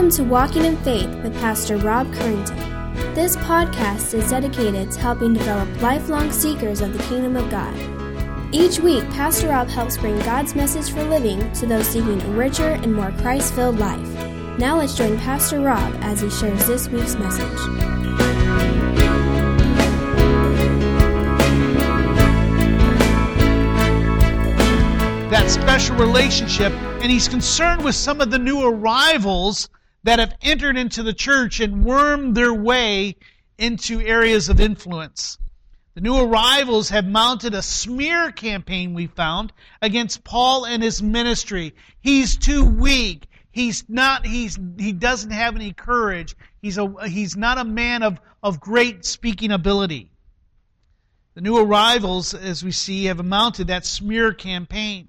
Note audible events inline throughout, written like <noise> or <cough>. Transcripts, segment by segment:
Welcome to Walking in Faith with Pastor Rob Currington. This podcast is dedicated to helping develop lifelong seekers of the kingdom of God. Each week, Pastor Rob helps bring God's message for living to those seeking a richer and more Christ filled life. Now let's join Pastor Rob as he shares this week's message. that special relationship, and he's concerned with some of the new arrivals that have entered into the church and wormed their way into areas of influence. The new arrivals have mounted a smear campaign, we found, against Paul and his ministry. He's too weak. He's not, he's, he doesn't have any courage. He's, a, he's not a man of, of great speaking ability. The new arrivals, as we see, have mounted that smear campaign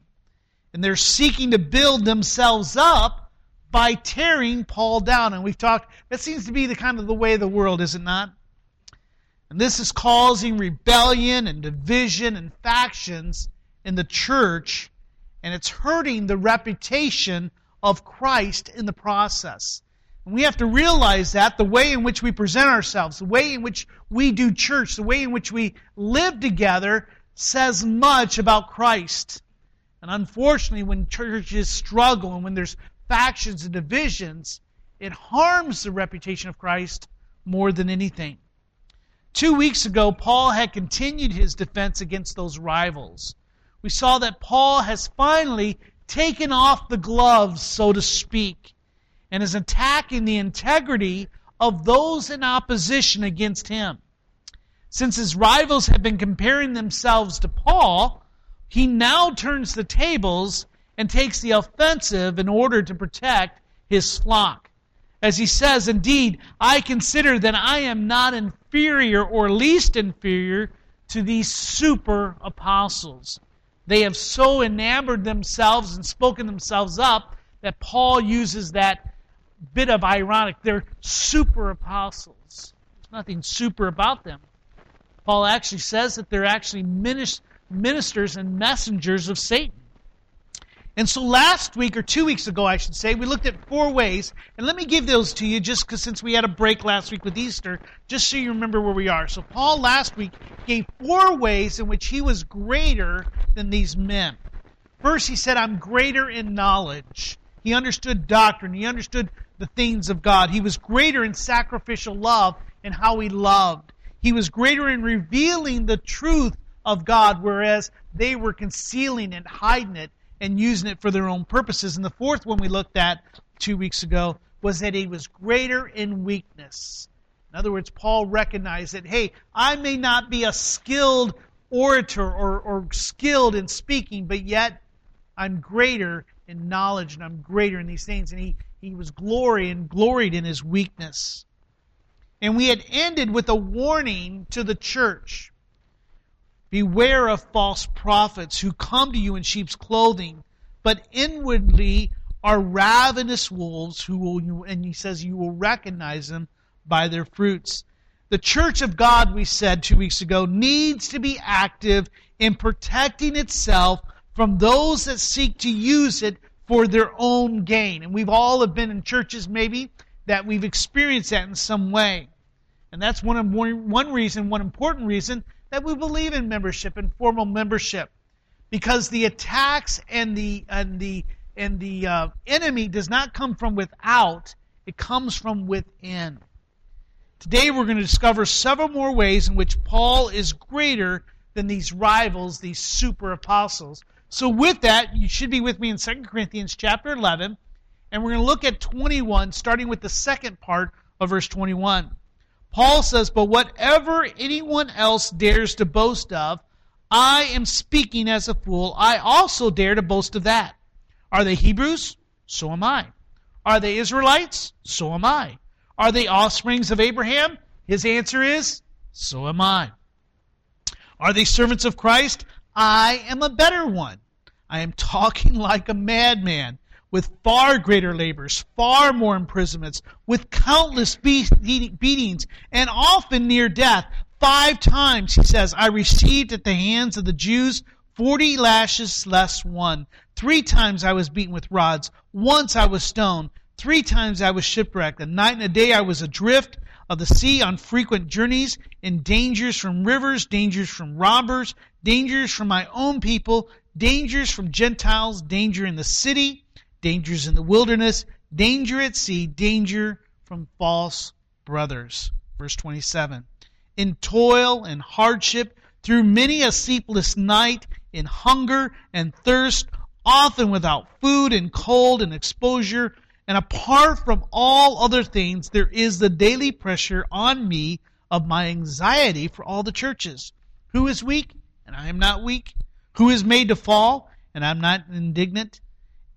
and they're seeking to build themselves up by tearing Paul down. And we've talked, that seems to be the kind of the way of the world, is it not? And this is causing rebellion and division and factions in the church, and it's hurting the reputation of Christ in the process. And we have to realize that the way in which we present ourselves, the way in which we do church, the way in which we live together says much about Christ. And unfortunately, when churches struggle and when there's factions and divisions, it harms the reputation of Christ more than anything. Two weeks ago, Paul had continued his defense against those rivals. We saw that Paul has finally taken off the gloves, so to speak, and is attacking the integrity of those in opposition against him. Since his rivals have been comparing themselves to Paul, he now turns the tables and takes the offensive in order to protect his flock. As he says, Indeed, I consider that I am not inferior or least inferior to these super apostles. They have so enamored themselves and spoken themselves up that Paul uses that bit of ironic. They're super apostles. There's nothing super about them. Paul actually says that they're actually ministers and messengers of Satan. And so last week, or two weeks ago, I should say, we looked at four ways. And let me give those to you just because since we had a break last week with Easter, just so you remember where we are. So Paul last week gave four ways in which he was greater than these men. First, he said, I'm greater in knowledge. He understood doctrine. He understood the things of God. He was greater in sacrificial love and how he loved. He was greater in revealing the truth of God, whereas they were concealing and hiding it and using it for their own purposes. And the fourth one we looked at two weeks ago was that he was greater in weakness. In other words, Paul recognized that, hey, I may not be a skilled orator or, or skilled in speaking, but yet I'm greater in knowledge and I'm greater in these things. And he, he was glory and gloried in his weakness. And we had ended with a warning to the church. Beware of false prophets who come to you in sheep's clothing, but inwardly are ravenous wolves who will, and he says you will recognize them by their fruits. The church of God, we said two weeks ago, needs to be active in protecting itself from those that seek to use it for their own gain. And we've all have been in churches maybe that we've experienced that in some way. And that's one, one reason, one important reason that we believe in membership and formal membership because the attacks and the and the and the uh, enemy does not come from without. It comes from within. Today we're going to discover several more ways in which paul is greater than these rivals these super apostles. So with that you should be with me in 2 corinthians chapter 11 and we're going to look at 21 starting with the second part of verse 21 Paul says, But whatever anyone else dares to boast of, I am speaking as a fool. I also dare to boast of that. Are they Hebrews? So am I. Are they Israelites? So am I. Are they offsprings of Abraham? His answer is, So am I. Are they servants of Christ? I am a better one. I am talking <laughs> like a madman with far greater labors, far more imprisonments, with countless beatings, and often near death. Five times, he says, I received at the hands of the Jews forty lashes less one. Three times I was beaten with rods. Once I was stoned. Three times I was shipwrecked. A night and a day I was adrift of the sea on frequent journeys, in dangers from rivers, dangers from robbers, dangers from my own people, dangers from Gentiles, danger in the city, dangers in the wilderness, danger at sea, danger from false brothers. Verse 27. In toil and hardship, through many a sleepless night, in hunger and thirst, often without food and cold and exposure, and apart from all other things, there is the daily pressure on me of my anxiety for all the churches. Who is weak, and I am not weak? Who is made to fall, and I am not indignant?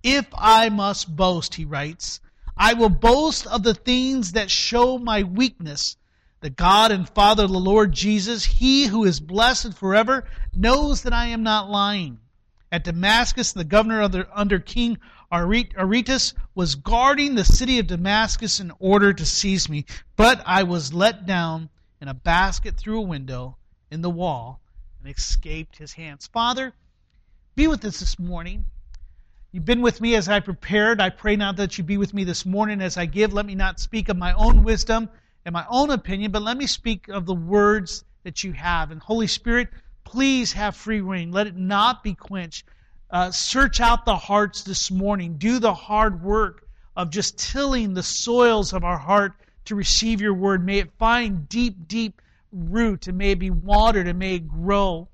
If I must boast, he writes, I will boast of the things that show my weakness. The God and Father the Lord Jesus, he who is blessed forever, knows that I am not lying. At Damascus, the governor under, under King Aretas was guarding the city of Damascus in order to seize me, but I was let down in a basket through a window in the wall and escaped his hands. Father, be with us this morning. You've been with me as I prepared. I pray now that you be with me this morning as I give. Let me not speak of my own wisdom and my own opinion, but let me speak of the words that you have. And Holy Spirit, please have free rein. Let it not be quenched. Uh, search out the hearts this morning. Do the hard work of just tilling the soils of our heart to receive your word. May it find deep, deep root and may it be watered and may it grow.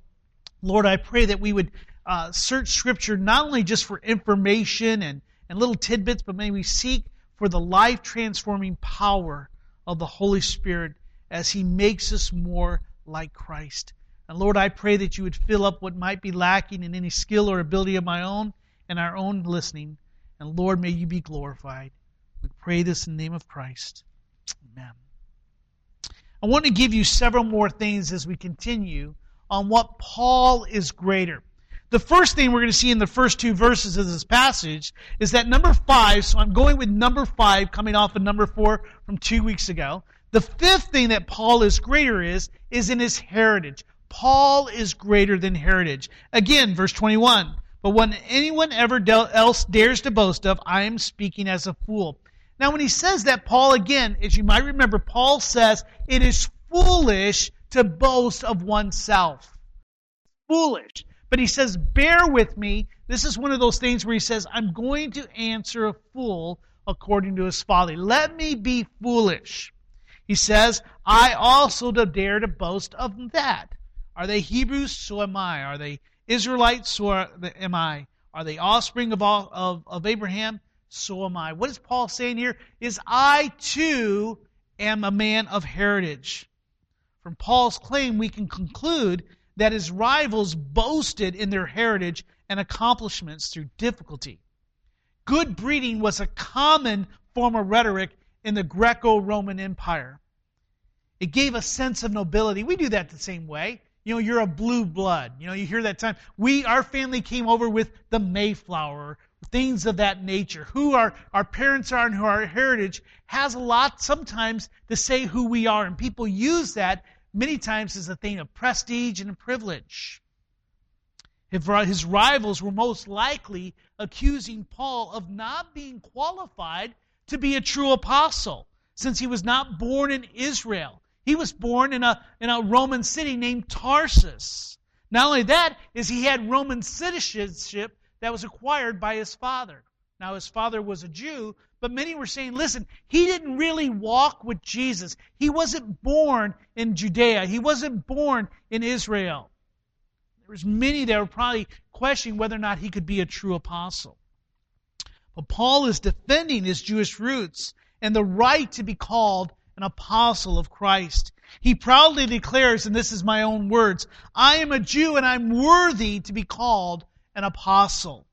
Lord, I pray that we would uh, search Scripture not only just for information and, and little tidbits, but may we seek for the life transforming power of the Holy Spirit as He makes us more like Christ. And Lord, I pray that you would fill up what might be lacking in any skill or ability of my own and our own listening. And Lord, may you be glorified. We pray this in the name of Christ. Amen. I want to give you several more things as we continue on what Paul is greater. The first thing we're going to see in the first two verses of this passage is that number five, so I'm going with number five coming off of number four from two weeks ago. The fifth thing that Paul is greater is, is in his heritage. Paul is greater than heritage. Again, verse 21. But when anyone ever else dares to boast of, I am speaking as a fool. Now, when he says that, Paul, again, as you might remember, Paul says it is foolish to boast of oneself. Foolish. But he says, bear with me. This is one of those things where he says, I'm going to answer a fool according to his folly. Let me be foolish. He says, I also dare to boast of that. Are they Hebrews? So am I. Are they Israelites? So am I. Are they offspring of, all, of, of Abraham? So am I. What is Paul saying here? Is I too am a man of heritage. From Paul's claim, we can conclude that his rivals boasted in their heritage and accomplishments through difficulty. Good breeding was a common form of rhetoric in the Greco Roman Empire. It gave a sense of nobility. We do that the same way. You know, you're a blue blood. You know, you hear that time. We, our family came over with the Mayflower, things of that nature. Who our, our parents are and who our heritage has a lot sometimes to say who we are. And people use that many times as a thing of prestige and privilege. His rivals were most likely accusing Paul of not being qualified to be a true apostle, since he was not born in Israel. He was born in a, in a Roman city named Tarsus. Not only that, is he had Roman citizenship that was acquired by his father. Now, his father was a Jew, but many were saying, listen, he didn't really walk with Jesus. He wasn't born in Judea. He wasn't born in Israel. There was many that were probably questioning whether or not he could be a true apostle. But Paul is defending his Jewish roots and the right to be called an apostle of Christ. He proudly declares, and this is my own words, I am a Jew and I'm worthy to be called an apostle.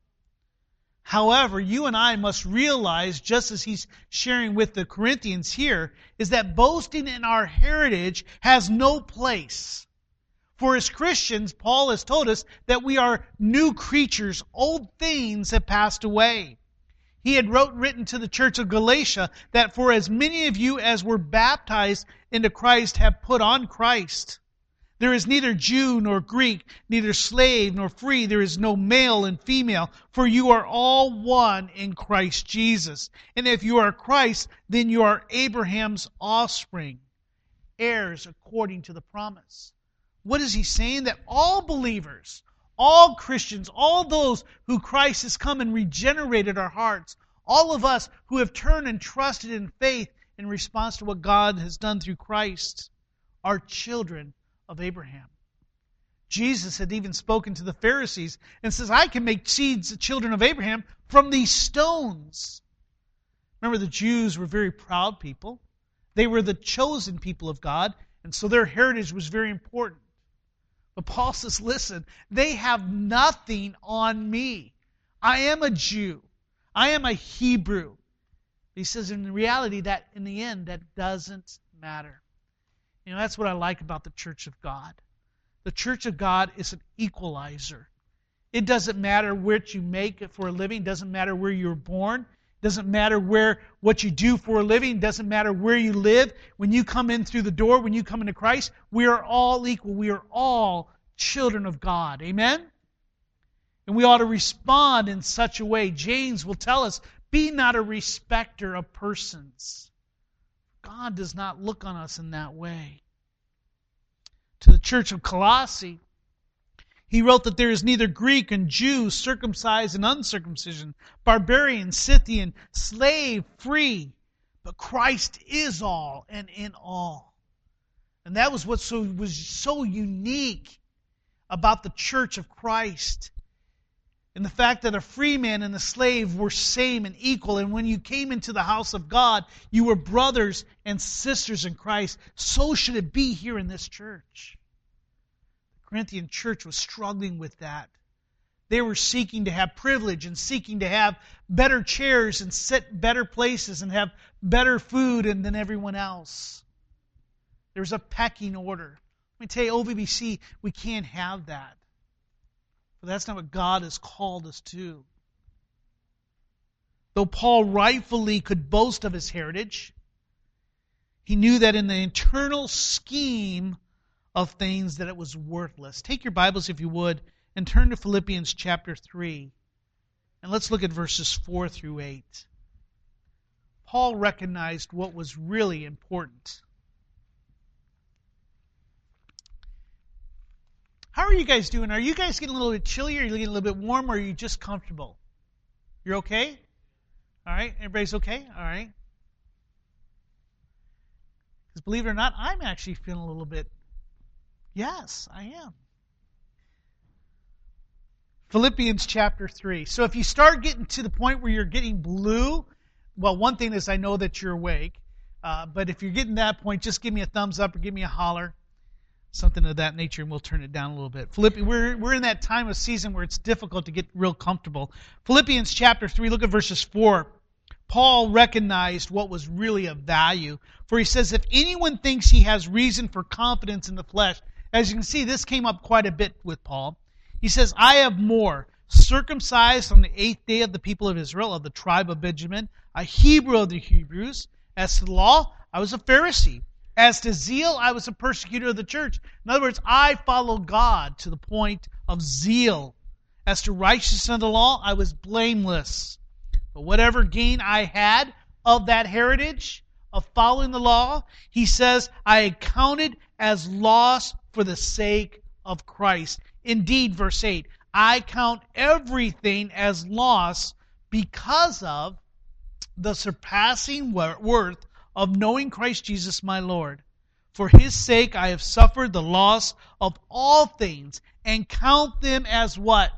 However, you and I must realize, just as he's sharing with the Corinthians here, is that boasting in our heritage has no place. For as Christians, Paul has told us that we are new creatures, old things have passed away. He had wrote written to the church of Galatia that for as many of you as were baptized into Christ have put on Christ. There is neither Jew nor Greek, neither slave nor free. There is no male and female, for you are all one in Christ Jesus. And if you are Christ, then you are Abraham's offspring, heirs according to the promise. What is he saying? That all believers, all Christians, all those who Christ has come and regenerated our hearts, all of us who have turned and trusted in faith in response to what God has done through Christ, are children of Abraham. Jesus had even spoken to the Pharisees and says, I can make seeds the children of Abraham from these stones. Remember, the Jews were very proud people. They were the chosen people of God, and so their heritage was very important. But Paul says, listen, they have nothing on me. I am a Jew. I am a Hebrew. He says, in reality, that in the end, that doesn't matter. You know, that's what I like about the church of God. The church of God is an equalizer. It doesn't matter what you make for a living, doesn't matter where you're born, doesn't matter where what you do for a living, doesn't matter where you live. When you come in through the door, when you come into Christ, we are all equal. We are all children of God. Amen? And we ought to respond in such a way. James will tell us, be not a respecter of persons. God does not look on us in that way. To the church of Colossae, he wrote that there is neither Greek and Jew, circumcised and uncircumcision, barbarian, Scythian, slave, free, but Christ is all and in all. And that was what so, was so unique about the church of Christ and the fact that a free man and a slave were same and equal. And when you came into the house of God, you were brothers and sisters in Christ. So should it be here in this church. The Corinthian church was struggling with that. They were seeking to have privilege and seeking to have better chairs and sit better places and have better food than everyone else. There was a pecking order. Let me tell you, OVBC, we can't have that. But that's not what God has called us to. Though Paul rightfully could boast of his heritage, he knew that in the internal scheme of things that it was worthless. Take your Bibles if you would and turn to Philippians chapter 3. And let's look at verses 4 through 8. Paul recognized what was really important. How are you guys doing? Are you guys getting a little bit chilly? Are you getting a little bit warm? Or are you just comfortable? You're okay? All right? Everybody's okay? All right? Because believe it or not, I'm actually feeling a little bit. Yes, I am. Philippians chapter 3. So if you start getting to the point where you're getting blue, well, one thing is I know that you're awake. Uh, but if you're getting that point, just give me a thumbs up or give me a holler something of that nature, and we'll turn it down a little bit. Philippi- we're, we're in that time of season where it's difficult to get real comfortable. Philippians chapter 3, look at verses 4. Paul recognized what was really of value. For he says, If anyone thinks he has reason for confidence in the flesh, as you can see, this came up quite a bit with Paul. He says, I have more. Circumcised on the eighth day of the people of Israel, of the tribe of Benjamin, a Hebrew of the Hebrews. As to the law, I was a Pharisee as to zeal, I was a persecutor of the church. In other words, I followed God to the point of zeal. As to righteousness of the law, I was blameless. But whatever gain I had of that heritage of following the law, he says, I accounted as loss for the sake of Christ. Indeed, verse 8, I count everything as loss because of the surpassing worth of knowing Christ Jesus my Lord. For his sake I have suffered the loss of all things and count them as what?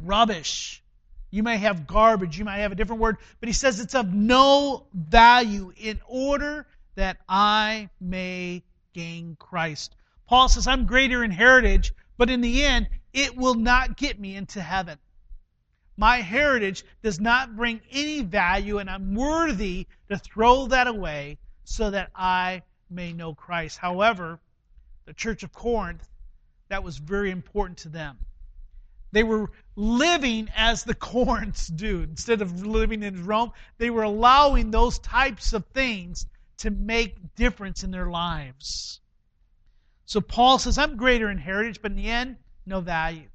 Rubbish. You may have garbage, you might have a different word, but he says it's of no value in order that I may gain Christ. Paul says, I'm greater in heritage, but in the end, it will not get me into heaven. My heritage does not bring any value, and I'm worthy to throw that away so that I may know Christ. However, the church of Corinth, that was very important to them. They were living as the <laughs> Corinths do. Instead of living in Rome, they were allowing those types of things to make difference in their lives. So Paul says, I'm greater in heritage, but in the end, no value.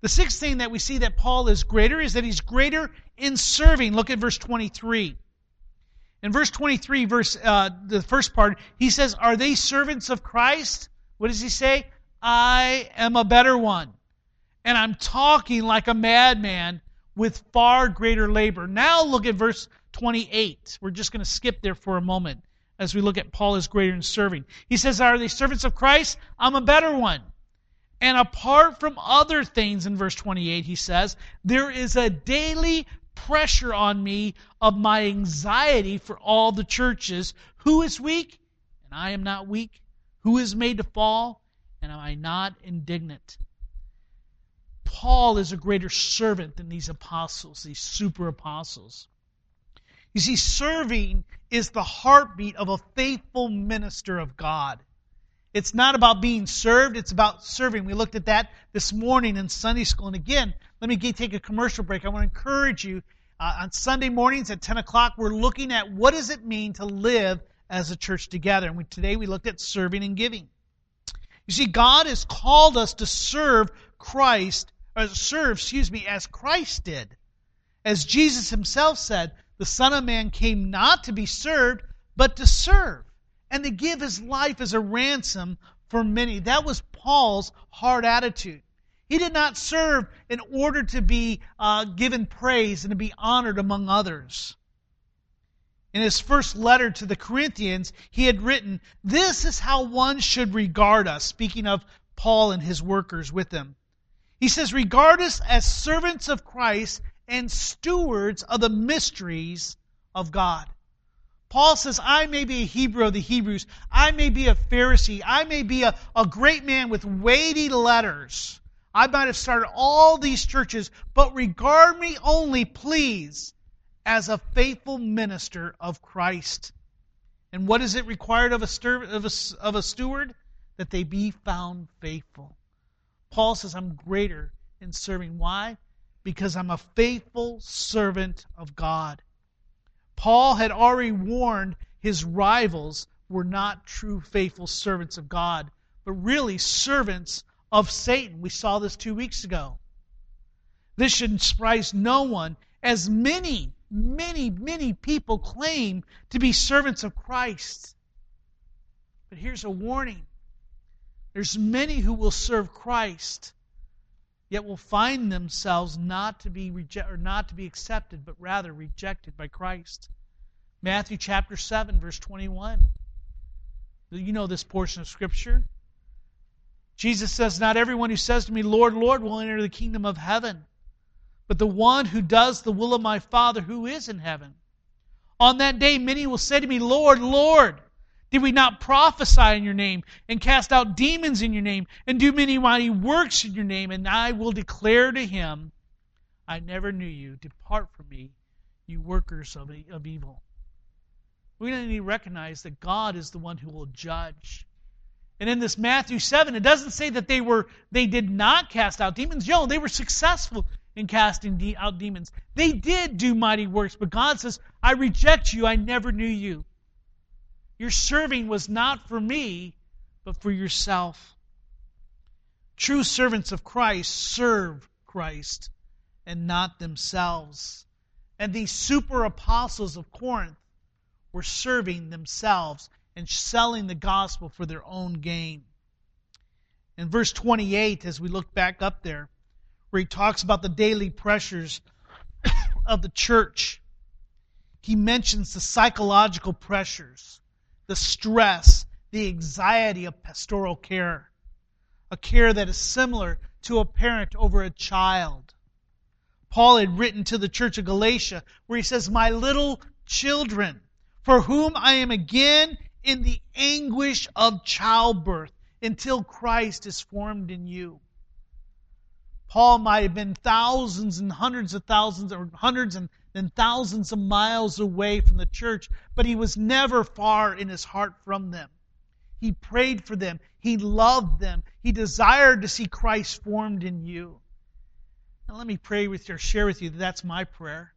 The sixth thing that we see that Paul is greater is that he's greater in serving. Look at verse 23. In verse 23, verse uh, the first part, he says, Are they servants of Christ? What does he say? I am a better one. And I'm talking like a madman with far greater labor. Now look at verse 28. We're just going to skip there for a moment as we look at Paul as greater in serving. He says, Are they servants of Christ? I'm a better one. And apart from other things, in verse 28, he says, There is a daily pressure on me of my anxiety for all the churches. Who is weak? And I am not weak. Who is made to fall? And am I not indignant? Paul is a greater servant than these apostles, these super apostles. You see, serving is the heartbeat of a faithful minister of God. It's not about being served, it's about serving. We looked at that this morning in Sunday school. And again, let me take a commercial break. I want to encourage you uh, on Sunday mornings at 10 o'clock, we're looking at what does it mean to live as a church together. And we, today we looked at serving and giving. You see, God has called us to serve Christ, or serve, excuse me, as Christ did. As Jesus himself said, the Son of Man came not to be served, but to serve, and to give his life as a ransom for many. That was Paul's hard attitude. He did not serve in order to be uh, given praise and to be honored among others. In his first letter to the Corinthians, he had written, This is how one should regard us, speaking of Paul and his workers with him. He says, Regard us as servants of Christ and stewards of the mysteries of God. Paul says, I may be a Hebrew of the Hebrews. I may be a Pharisee. I may be a, a great man with weighty letters. I might have started all these churches, but regard me only, please, as a faithful minister of Christ. And what is it required of a, of, a, of a steward? That they be found faithful. Paul says, I'm greater in serving. Why? Because I'm a faithful servant of God. Paul had already warned his rivals were not true faithful servants of God, but really servants of Satan. We saw this two weeks ago. This should surprise no one, as many, many, many people claim to be servants of Christ. But here's a warning there's many who will serve Christ, yet will find themselves not to be reject, or not to be accepted, but rather rejected by Christ. Matthew chapter 7, verse 21. You know this portion of Scripture. Jesus says, Not everyone who says to me, Lord, Lord, will enter the kingdom of heaven, but the one who does the will of my Father who is in heaven. On that day, many will say to me, Lord, Lord, did we not prophesy in your name, and cast out demons in your name, and do many mighty works in your name? And I will declare to him, I never knew you. Depart from me, you workers of, of evil. We need to recognize that God is the one who will judge. And in this Matthew 7, it doesn't say that they were they did not cast out demons. No, they were successful in casting de- out demons. They did do mighty works, but God says, "I reject you. I never knew you. Your serving was not for me, but for yourself." True servants of Christ serve Christ and not themselves. And these super apostles of Corinth were serving themselves and selling the gospel for their own gain. In verse 28, as we look back up there, where he talks about the daily pressures <coughs> of the church, he mentions the psychological pressures, the stress, the anxiety of pastoral care, a care that is similar to a parent over a child. Paul had written to the church of Galatia where he says, My little children, for whom I am again in the anguish of childbirth until Christ is formed in you. Paul might have been thousands and hundreds of thousands, or hundreds and then thousands of miles away from the church, but he was never far in his heart from them. He prayed for them. He loved them. He desired to see Christ formed in you. Now, let me pray with you or share with you that that's my prayer.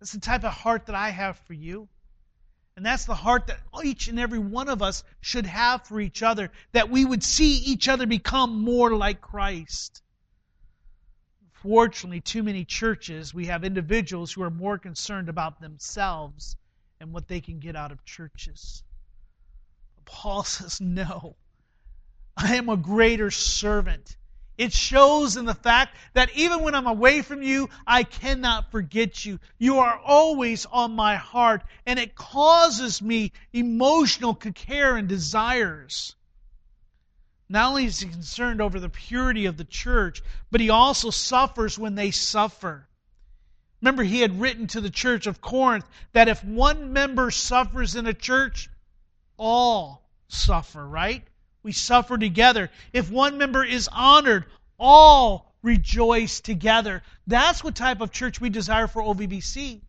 That's the type of heart that I have for you. And that's the heart that each and every one of us should have for each other, that we would see each other become more like Christ. Fortunately, too many churches, we have individuals who are more concerned about themselves and what they can get out of churches. Paul <laughs> says, No, I am a greater servant. It shows in the fact that even when I'm away from you, I cannot forget you. You are always on my heart, and it causes me emotional care and desires. Not only is he concerned over the purity of the church, but he also suffers when they suffer. Remember, he had written to the church of Corinth that if one member suffers in a church, all suffer, right? we suffer together. If one member is honored, all rejoice together. That's what type of church we desire for OVBC.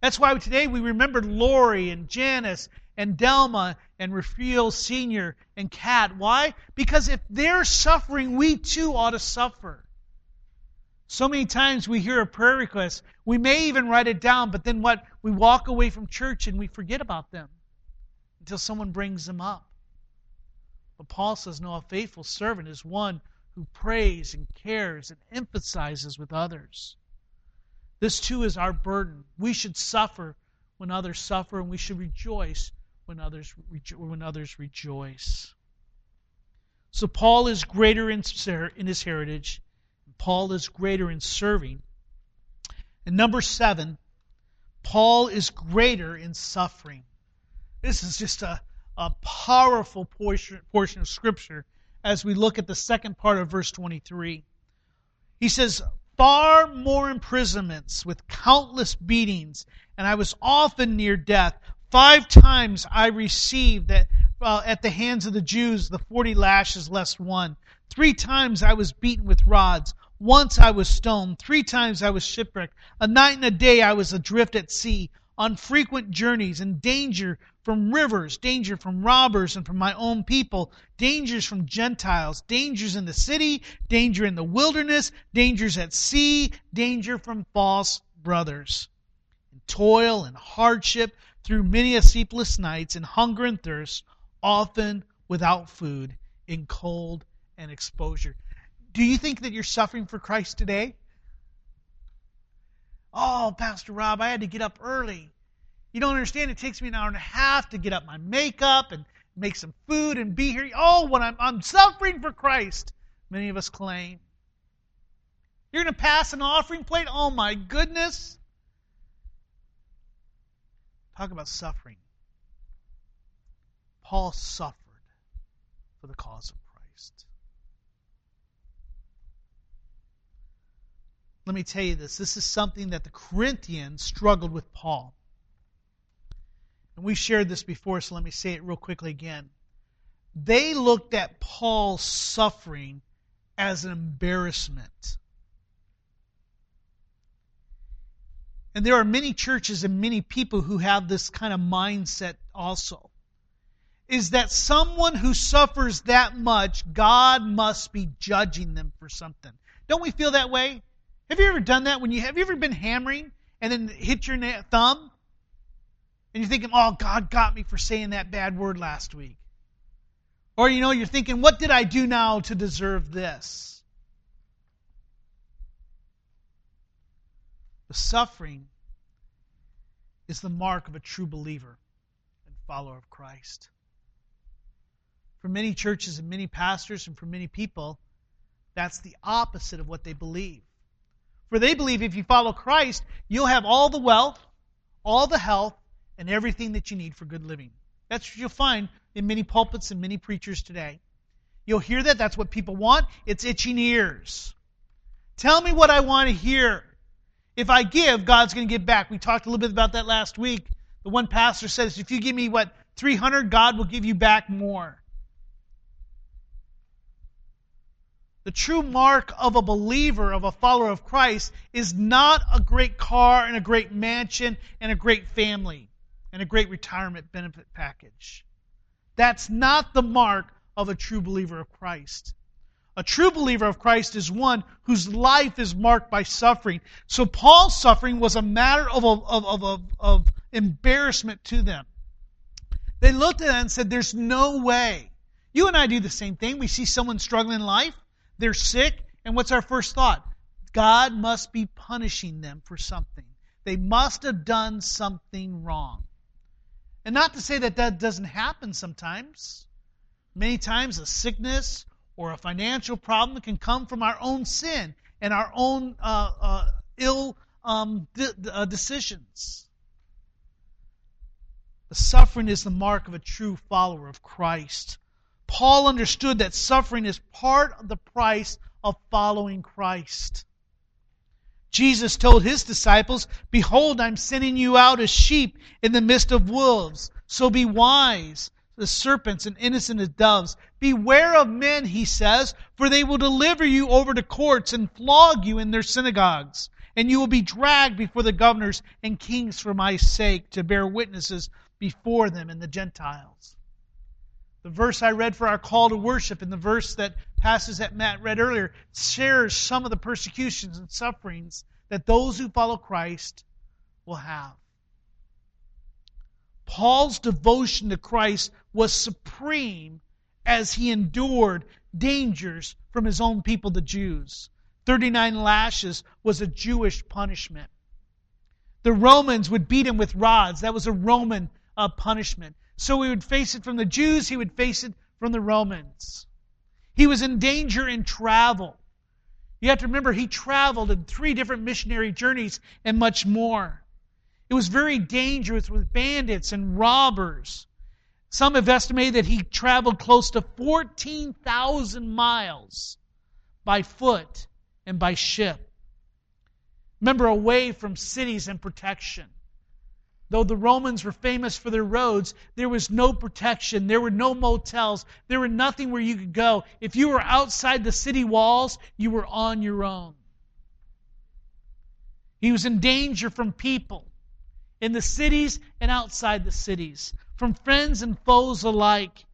That's why today we remembered Lori and Janice and Delma and Raphael Sr. and Kat. Why? Because if they're suffering, we too ought to suffer. So many times we hear a prayer request, we may even write it down, but then what? We walk away from church and we forget about them until someone brings them up. But Paul says, no, a faithful servant is one who prays and cares and emphasizes with others. This too is our burden. We should suffer when others suffer, and we should rejoice when others, rejo- when others rejoice. So Paul is greater in, in his heritage. Paul is greater in serving. And number seven, Paul is greater in suffering. This is just a, a powerful portion, portion of Scripture as we look at the second part of verse 23. He says, Far more imprisonments with countless beatings, and I was often near death. Five times I received that, at the hands of the Jews the forty lashes less one. Three times I was beaten with rods. Once I was stoned. Three times I was shipwrecked. A night and a day I was adrift at sea, on frequent journeys, in danger from rivers, danger from robbers and from my own people, dangers from Gentiles, dangers in the city, danger in the wilderness, dangers at sea, danger from false brothers. Toil and hardship, through many a sleepless nights, in hunger and thirst, often without food, in cold and exposure. Do you think that you're suffering for Christ today? Oh, Pastor Rob, I had to get up early. You don't understand. It takes me an hour and a half to get up my makeup and make some food and be here. Oh, when I'm, I'm suffering for Christ, many of us claim. You're going to pass an offering plate? Oh, my goodness. Talk about suffering. Paul suffered for the cause of Christ. Let me tell you this. This is something that the Corinthians struggled with Paul. And we shared this before, so let me say it real quickly again. They looked at Paul's suffering as an embarrassment. And there are many churches and many people who have this kind of mindset also. Is that someone who suffers that much, God must be judging them for something. Don't we feel that way? Have you ever done that when you have you ever been hammering and then hit your thumb and you're thinking, oh, God got me for saying that bad word last week. Or, you know, you're thinking, what did I do now to deserve this? The suffering is the mark of a true believer and follower of Christ. For many churches and many pastors and for many people, that's the opposite of what they believe. For they believe if you follow Christ, you'll have all the wealth, all the health, and everything that you need for good living. That's what you'll find in many pulpits and many preachers today. You'll hear that. That's what people want. It's itching ears. Tell me what I want to hear. If I give, God's going to give back. We talked a little bit about that last week. The one pastor says, if you give me what, 300, God will give you back more. The true mark of a believer, of a follower of Christ, is not a great car and a great mansion and a great family and a great retirement benefit package. That's not the mark of a true believer of Christ. A true believer of Christ is one whose life is marked by suffering. So Paul's suffering was a matter of, of, of, of, embarrassment to them. They looked at it and said, There's no way. You and I do the same thing. We see someone struggling in life, they're sick, and what's our first thought? God must be punishing them for something. They must have done something wrong. And not to say that that doesn't happen sometimes. Many times a sickness or a financial problem that can come from our own sin and our own uh, uh, ill um, uh, decisions. The suffering is the mark of a true follower of Christ. Paul understood that suffering is part of the price of following Christ. Jesus told his disciples, Behold, I'm sending you out as sheep in the midst of wolves. So be wise as serpents and innocent as doves. Beware of men, he says, for they will deliver you over to courts and flog you in their synagogues. And you will be dragged before the governors and kings for my sake to bear witnesses before them and the Gentiles. The verse I read for our call to worship and the verse that passes that Matt read earlier shares some of the persecutions and sufferings that those who follow Christ will have. Paul's devotion to Christ was supreme as he endured dangers from his own people, the Jews. 39 lashes was a Jewish punishment. The Romans would beat him with rods. That was a Roman uh, punishment. So he would face it from the Jews, he would face it from the Romans. He was in danger in travel. You have to remember, he traveled in three different missionary journeys and much more. It was very dangerous with bandits and robbers. Some have estimated that he traveled close to 14,000 miles by foot and by ship. Remember, away from cities and protection. Though the Romans were famous for their roads, there was no protection. There were no motels. There were nothing where you could go. If you were outside the city walls, you were on your own. He was in danger from people in the cities and outside the cities, from friends and foes alike.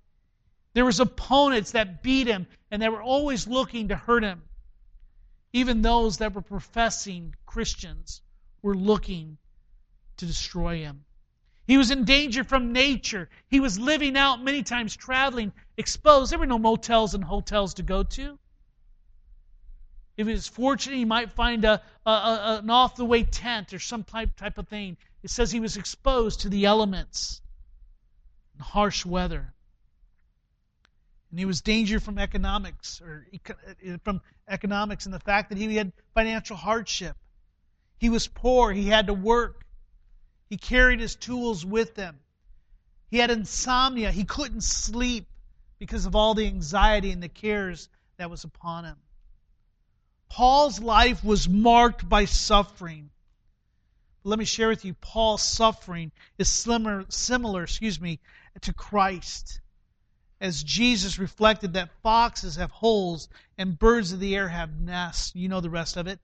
There was opponents that beat him and they were always looking to hurt him. Even those that were professing Christians were looking to destroy him. He was in danger from nature. He was living out many times, traveling, exposed. There were no motels and hotels to go to. If was fortunate, he might find a, a, a an off the way tent or some type, type of thing. It says he was exposed to the elements and harsh weather. And he was danger from economics or eh, from economics and the fact that he had financial hardship. He was poor. He had to work. He carried his tools with him. He had insomnia. He couldn't sleep because of all the anxiety and the cares that was upon him. Paul's life was marked by suffering. Let me share with you Paul's suffering is similar, similar excuse me, to Christ. As Jesus reflected that foxes have holes and birds of the air have nests. You know the rest of it.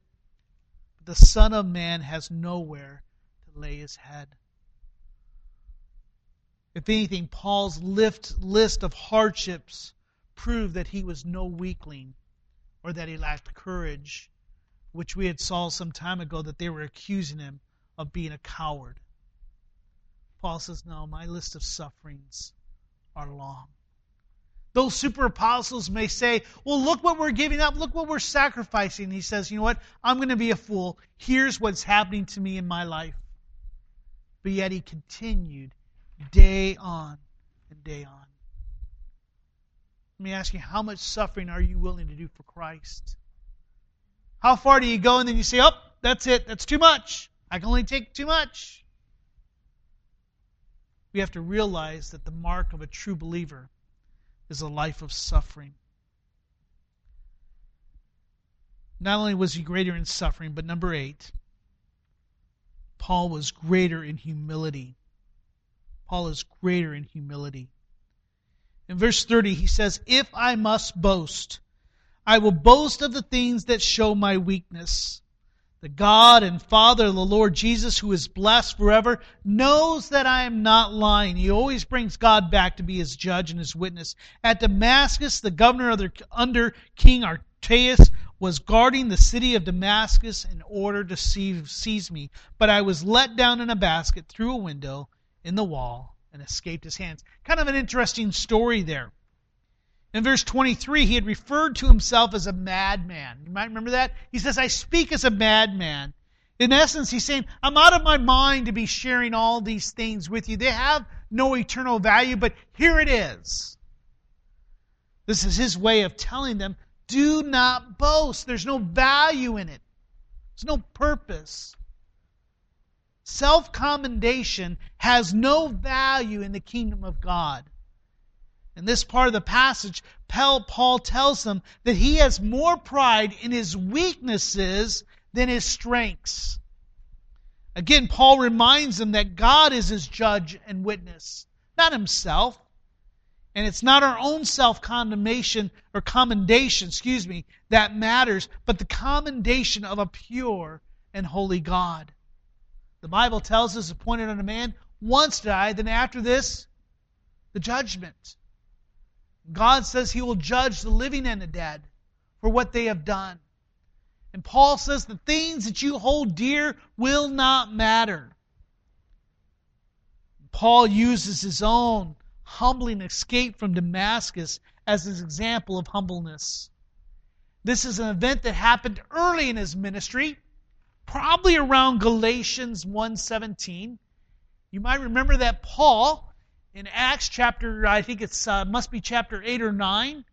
The Son of Man has nowhere to lay his head. If anything, Paul's lift, list of hardships proved that he was no weakling or that he lacked courage, which we had saw some time ago that they were accusing him of being a coward. Paul says, No, my list of sufferings are long. Those super apostles may say, Well, look what we're giving up. Look what we're sacrificing. He says, You know what? I'm going to be a fool. Here's what's happening to me in my life. But yet he continued day on and day on. Let me ask you, how much suffering are you willing to do for Christ? How far do you go and then you say, oh, that's it, that's too much. I can only take too much. We have to realize that the mark of a true believer is a life of suffering. Not only was he greater in suffering, but number eight, Paul was greater in humility. Paul is greater in humility. In verse 30, he says, If I must boast, I will boast of the things that show my weakness. The God and Father the Lord Jesus, who is blessed forever, knows that I am not lying. He always brings God back to be his judge and his witness. At Damascus, the governor the, under King Aretas was guarding the city of Damascus in order to seize me, but I was let down in a basket through a window in the wall and escaped his hands. Kind of an interesting story there. In verse 23, he had referred to himself as a madman. You might remember that? He says, I speak as a madman. In essence, he's saying, I'm out of my mind to be sharing all these things with you. They have no eternal value, but here it is. This is his way of telling them, do not boast. There's no value in it, there's no purpose. Self commendation has no value in the kingdom of God. In this part of the passage, Paul tells them that he has more pride in his weaknesses than his strengths. Again, Paul reminds them that God is his judge and witness, not himself. And it's not our own self condemnation or commendation, excuse me, that matters, but the commendation of a pure and holy God. The Bible tells us appointed on a man once to die, then after this, the judgment. God says he will judge the living and the dead for what they have done. And Paul says the things that you hold dear will not matter. Paul uses his own humbling escape from Damascus as his example of humbleness. This is an event that happened early in his ministry, probably around Galatians 1:17. You might remember that Paul in Acts chapter, I think it's uh, must be chapter 8 or 9,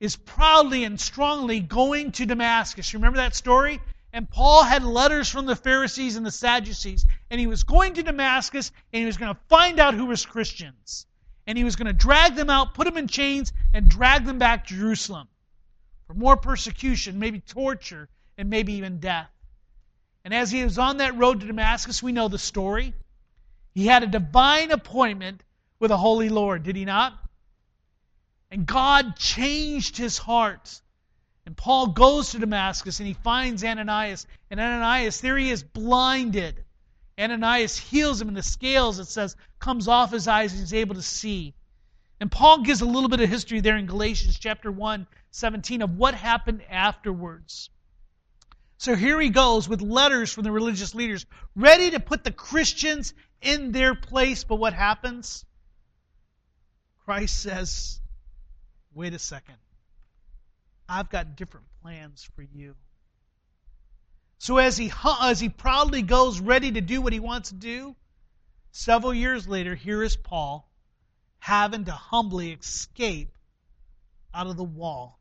is proudly and strongly going to Damascus. You remember that story? And Paul had letters from the Pharisees and the Sadducees, and he was going to Damascus and he was going to find out who was Christians. And he was going to drag them out, put them in chains, and drag them back to Jerusalem for more persecution, maybe torture, and maybe even death. And as he was on that road to Damascus, we know the story. He had a divine appointment with a holy Lord, did he not? And God changed his heart. And Paul goes to Damascus and he finds Ananias. And Ananias, there he is, blinded. Ananias heals him, and the scales, it says, comes off his eyes and he's able to see. And Paul gives a little bit of history there in Galatians chapter 1, 17 of what happened afterwards. So here he goes with letters from the religious leaders, ready to put the Christians in their place. But what happens? Christ says, wait a second. I've got different plans for you. So as he as he proudly goes ready to do what he wants to do, several years later, here is Paul having to humbly escape out of the wall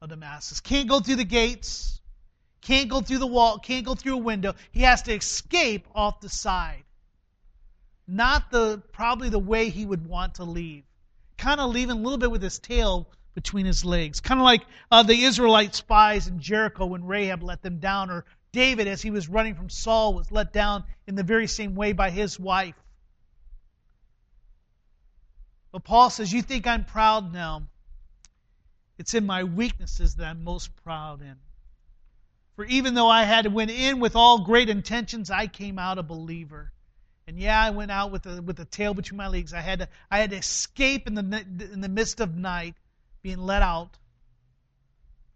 of Damascus. Can't go through the gates, can't go through the wall, can't go through a window. He has to escape off the side not the probably the way he would want to leave. Kind of leaving a little bit with his tail between his legs. Kind of like uh, the Israelite spies in Jericho when Rahab let them down, or David, as he was running from Saul, was let down in the very same way by his wife. But Paul says, You think I'm proud now? It's in my weaknesses that I'm most proud in. For even though I had went in with all great intentions, I came out a believer. And yeah, I went out with a, with a tail between my legs. I had to I had to escape in the in the midst of night, being let out.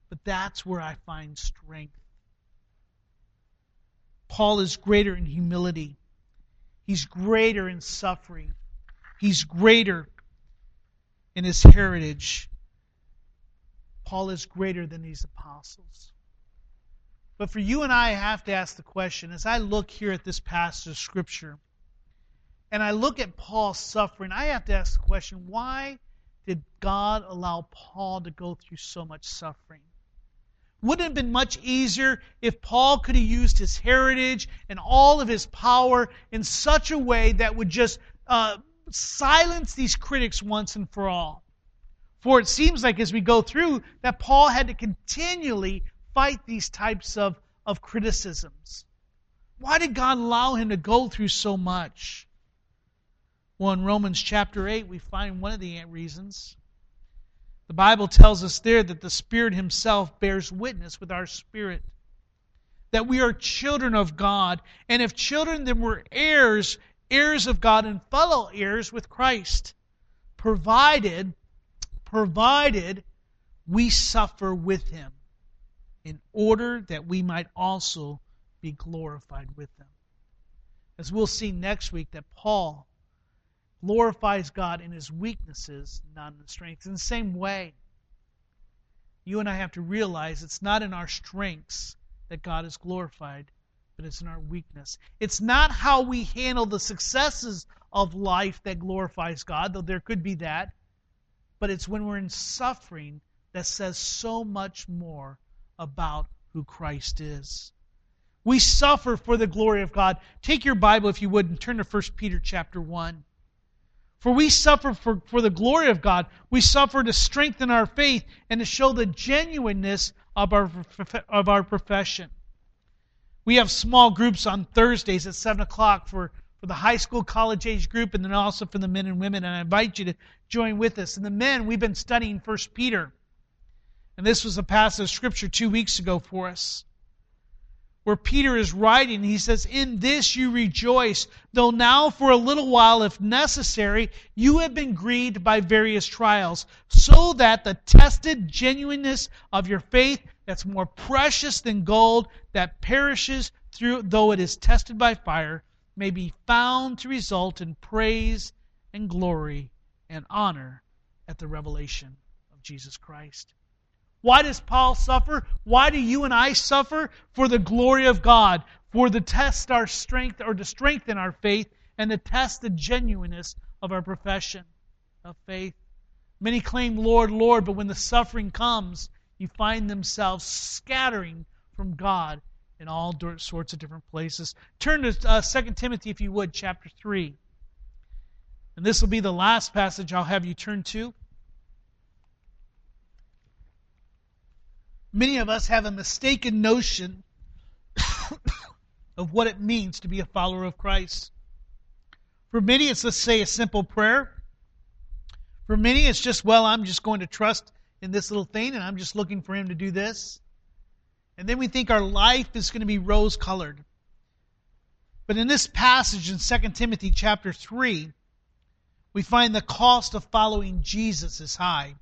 But that's where I find strength. Paul is greater in humility. He's greater in suffering. He's greater in his heritage. Paul is greater than these apostles. But for you and I, I have to ask the question as I look here at this passage of Scripture and I look at Paul's suffering, I have to ask the question why did God allow Paul to go through so much suffering? Wouldn't it have been much easier if Paul could have used his heritage and all of his power in such a way that would just uh, silence these critics once and for all? For it seems like as we go through that Paul had to continually fight these types of, of criticisms. Why did God allow him to go through so much? Well, in Romans chapter 8, we find one of the reasons. The Bible tells us there that the Spirit Himself bears witness with our spirit that we are children of God, and if children, then we're heirs, heirs of God, and fellow heirs with Christ, provided, provided we suffer with Him, in order that we might also be glorified with them. As we'll see next week, that Paul glorifies God in his weaknesses, not in his strengths. In the same way, you and I have to realize it's not in our strengths that God is glorified, but it's in our weakness. It's not how we handle the successes of life that glorifies God, though there could be that, but it's when we're in suffering that says so much more about who Christ is. We suffer for the glory of God. Take your Bible, if you would, and turn to 1 Peter chapter 1. For we suffer for, for the glory of God. We suffer to strengthen our faith and to show the genuineness of our, of our profession. We have small groups on Thursdays at 7 o'clock for, for the high school, college age group, and then also for the men and women. And I invite you to join with us. And the men, we've been studying 1 Peter. And this was a passage of scripture two weeks ago for us where Peter is writing. He says, In this you rejoice, though now for a little while, if necessary, you have been grieved by various trials, so that the tested genuineness of your faith, that's more precious than gold, that perishes through, though it is tested by fire, may be found to result in praise and glory and honor at the revelation of Jesus Christ. Why does Paul suffer? Why do you and I suffer? For the glory of God, for to test our strength or to strengthen our faith and to test the genuineness of our profession of faith. Many claim Lord, Lord, but when the suffering comes, you find themselves scattering from God in all sorts of different places. Turn to uh, 2 Timothy, if you would, chapter 3. And this will be the last passage I'll have you turn to. Many of us have a mistaken notion <coughs> of what it means to be a follower of Christ. For many, it's, let's say, a simple prayer. For many, it's just, well, I'm just going to trust in this little thing and I'm just looking for Him to do this. And then we think our life is going to be rose colored. But in this passage in 2 Timothy chapter 3, we find the cost of following Jesus is high.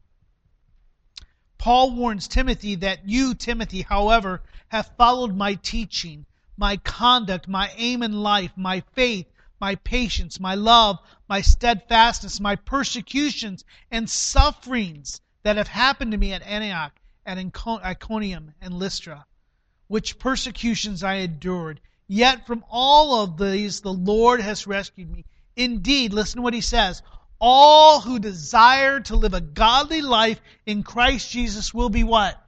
Paul warns Timothy that you, Timothy, however, have followed my teaching, my conduct, my aim in life, my faith, my patience, my love, my steadfastness, my persecutions and sufferings that have happened to me at Antioch, at Iconium, and Lystra, which persecutions I endured. Yet from all of these the Lord has rescued me. Indeed, listen to what he says all who desire to live a godly life in Christ Jesus will be what?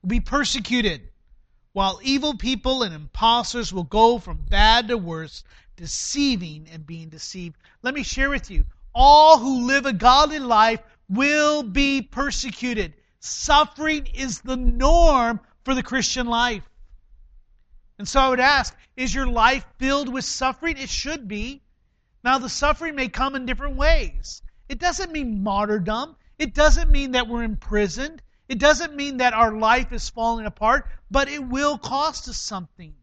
Will be persecuted, while evil people and impostors will go from bad to worse, deceiving and being deceived. Let me share with you all who live a godly life will be persecuted. Suffering is the norm for the Christian life. And so I would ask, is your life filled with suffering? It should be. Now, the suffering may come in different ways. It doesn't mean martyrdom. It doesn't mean that we're imprisoned. It doesn't mean that our life is falling apart, but it will cost us something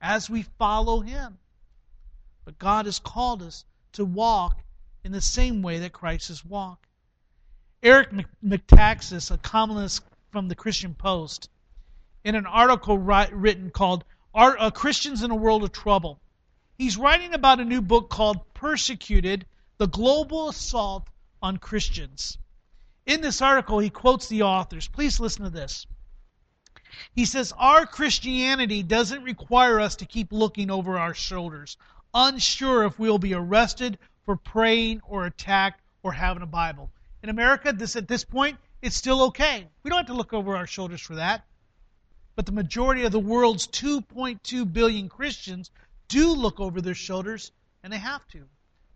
as we follow Him. But God has called us to walk in the same way that Christ has walked. Eric Metaxas, a columnist from the Christian Post, in an article written called uh, Christians in a World of Trouble, He's writing about a new book called Persecuted The Global Assault on Christians. In this article, he quotes the authors. Please listen to this. He says, Our Christianity doesn't require us to keep looking over our shoulders, unsure if we'll be arrested for praying or attacked or having a Bible. In America, this at this point, it's still okay. We don't have to look over our shoulders for that. But the majority of the world's 2.2 billion Christians do look over their shoulders, and they have to.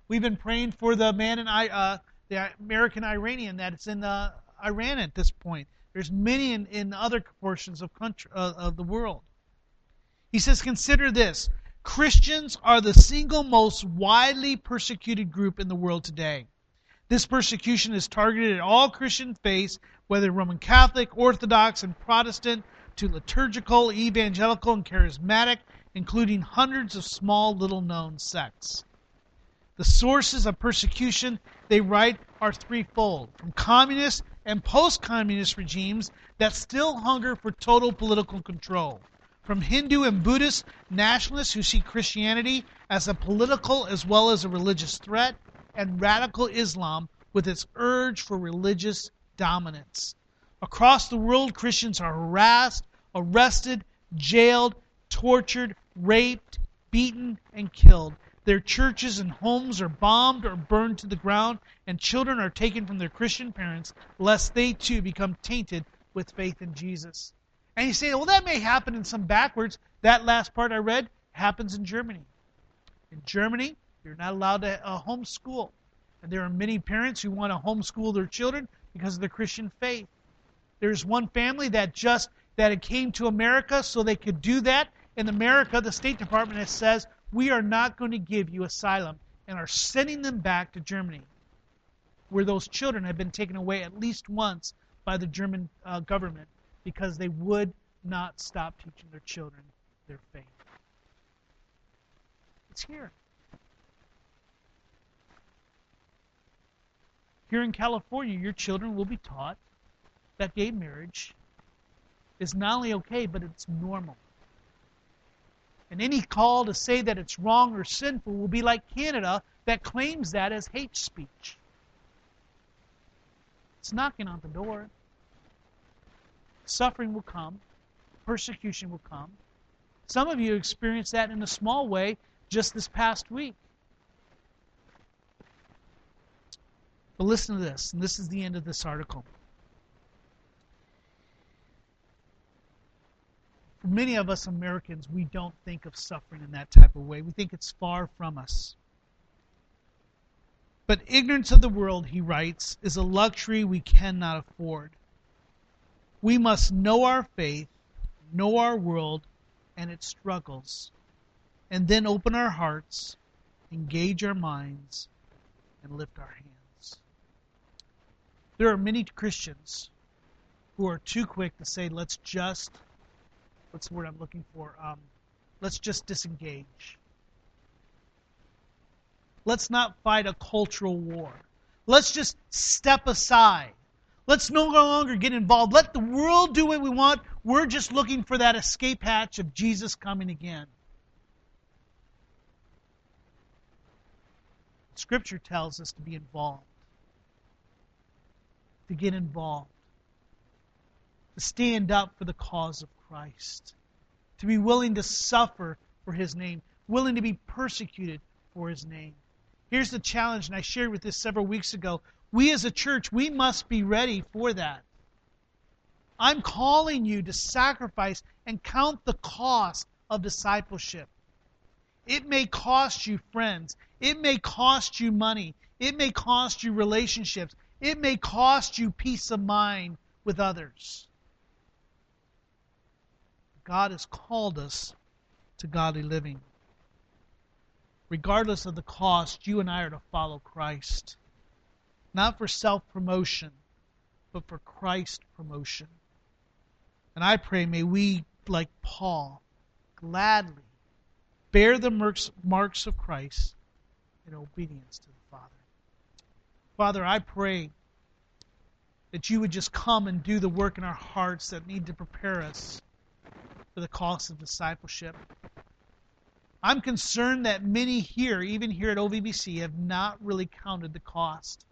We've been praying for the man in I, uh, the American Iranian that's in uh, Iran at this point. There's many in, in other portions of country uh, of the world. He says, consider this: Christians are the single most widely persecuted group in the world today. This persecution is targeted at all Christian faiths, whether Roman Catholic, Orthodox, and Protestant, to liturgical, evangelical, and charismatic, including hundreds of small little known sects. The sources of persecution, they write, are threefold from communist and post communist regimes that still hunger for total political control, from Hindu and Buddhist nationalists who see Christianity as a political as well as a religious threat, and radical Islam with its urge for religious dominance. Across the world, Christians are harassed, arrested, jailed, tortured, raped, beaten, and killed. Their churches and homes are bombed or burned to the ground, and children are taken from their Christian parents lest they too become tainted with faith in Jesus. And you say, well, that may happen in some backwards. That last part I read happens in Germany. In Germany, you're not allowed to uh, homeschool. And there are many parents who want to homeschool their children because of their Christian faith. There's one family that just that it came to America so they could do that. In America, the State Department says we are not going to give you asylum and are sending them back to Germany, where those children have been taken away at least once by the German uh, government because they would not stop teaching their children their faith. It's here. Here in California, your children will be taught that gay marriage is not only okay, but it's normal. And any call to say that it's wrong or sinful will be like Canada that claims that as hate speech. It's knocking on the door. Suffering will come, persecution will come. Some of you experienced that in a small way just this past week. But listen to this, and this is the end of this article. Many of us Americans, we don't think of suffering in that type of way. We think it's far from us. But ignorance of the world, he writes, is a luxury we cannot afford. We must know our faith, know our world and its struggles, and then open our hearts, engage our minds, and lift our hands. There are many Christians who are too quick to say, let's just what's the word I'm looking for? Um, let's just disengage. Let's not fight a cultural war. Let's just step aside. Let's no longer get involved. Let the world do what we want. We're just looking for that escape hatch of Jesus coming again. Scripture tells us to be involved, to get involved, to stand up for the cause of Christ, to be willing to suffer for his name, willing to be persecuted for his name. Here's the challenge, and I shared with this several weeks ago. We as a church, we must be ready for that. I'm calling you to sacrifice and count the cost of discipleship. It may cost you friends. It may cost you money. It may cost you relationships. It may cost you peace of mind with others. God has called us to godly living. Regardless of the cost, you and I are to follow Christ. Not for self promotion, but for Christ promotion. And I pray, may we, like Paul, gladly bear the marks of Christ in obedience to the Father. Father, I pray that you would just come and do the work in our hearts that need to prepare us for the cost of discipleship. I'm concerned that many here, even here at OVBC, have not really counted the cost.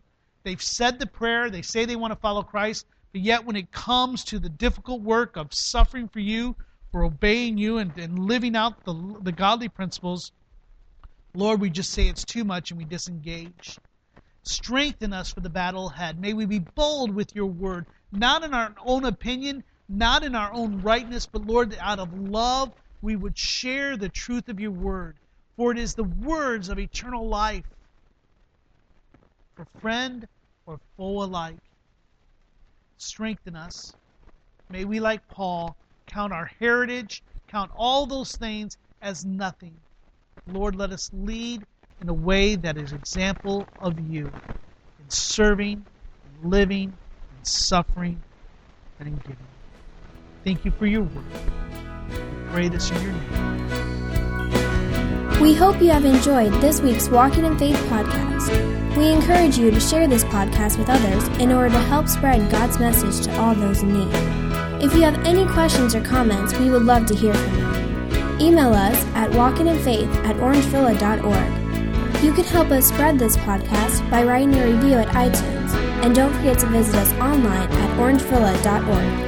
They've said the prayer, they say they want to follow Christ, but yet when it comes to the difficult work of suffering for you, for obeying you, and, and living out the, the godly principles, Lord, we just say it's too much and we disengage. Strengthen us for the battle ahead. May we be bold with your word, not in our own opinion, not in our own rightness, but Lord, that out of love, we would share the truth of your word. For it is the words of eternal life for friend or foe alike. Strengthen us. May we, like Paul, count our heritage, count all those things as nothing. Lord, let us lead in a way that is example of you in serving, in living, in suffering, and in giving. Thank you for your word. We pray this in your name. We hope you have enjoyed this week's Walking in Faith podcast. We encourage you to share this podcast with others in order to help spread God's message to all those in need. If you have any questions or comments, we would love to hear from you. Email us at walkinginfaith at orangevilla.org. You can help us spread this podcast by writing a review at iTunes, and don't forget to visit us online at orangevilla.org.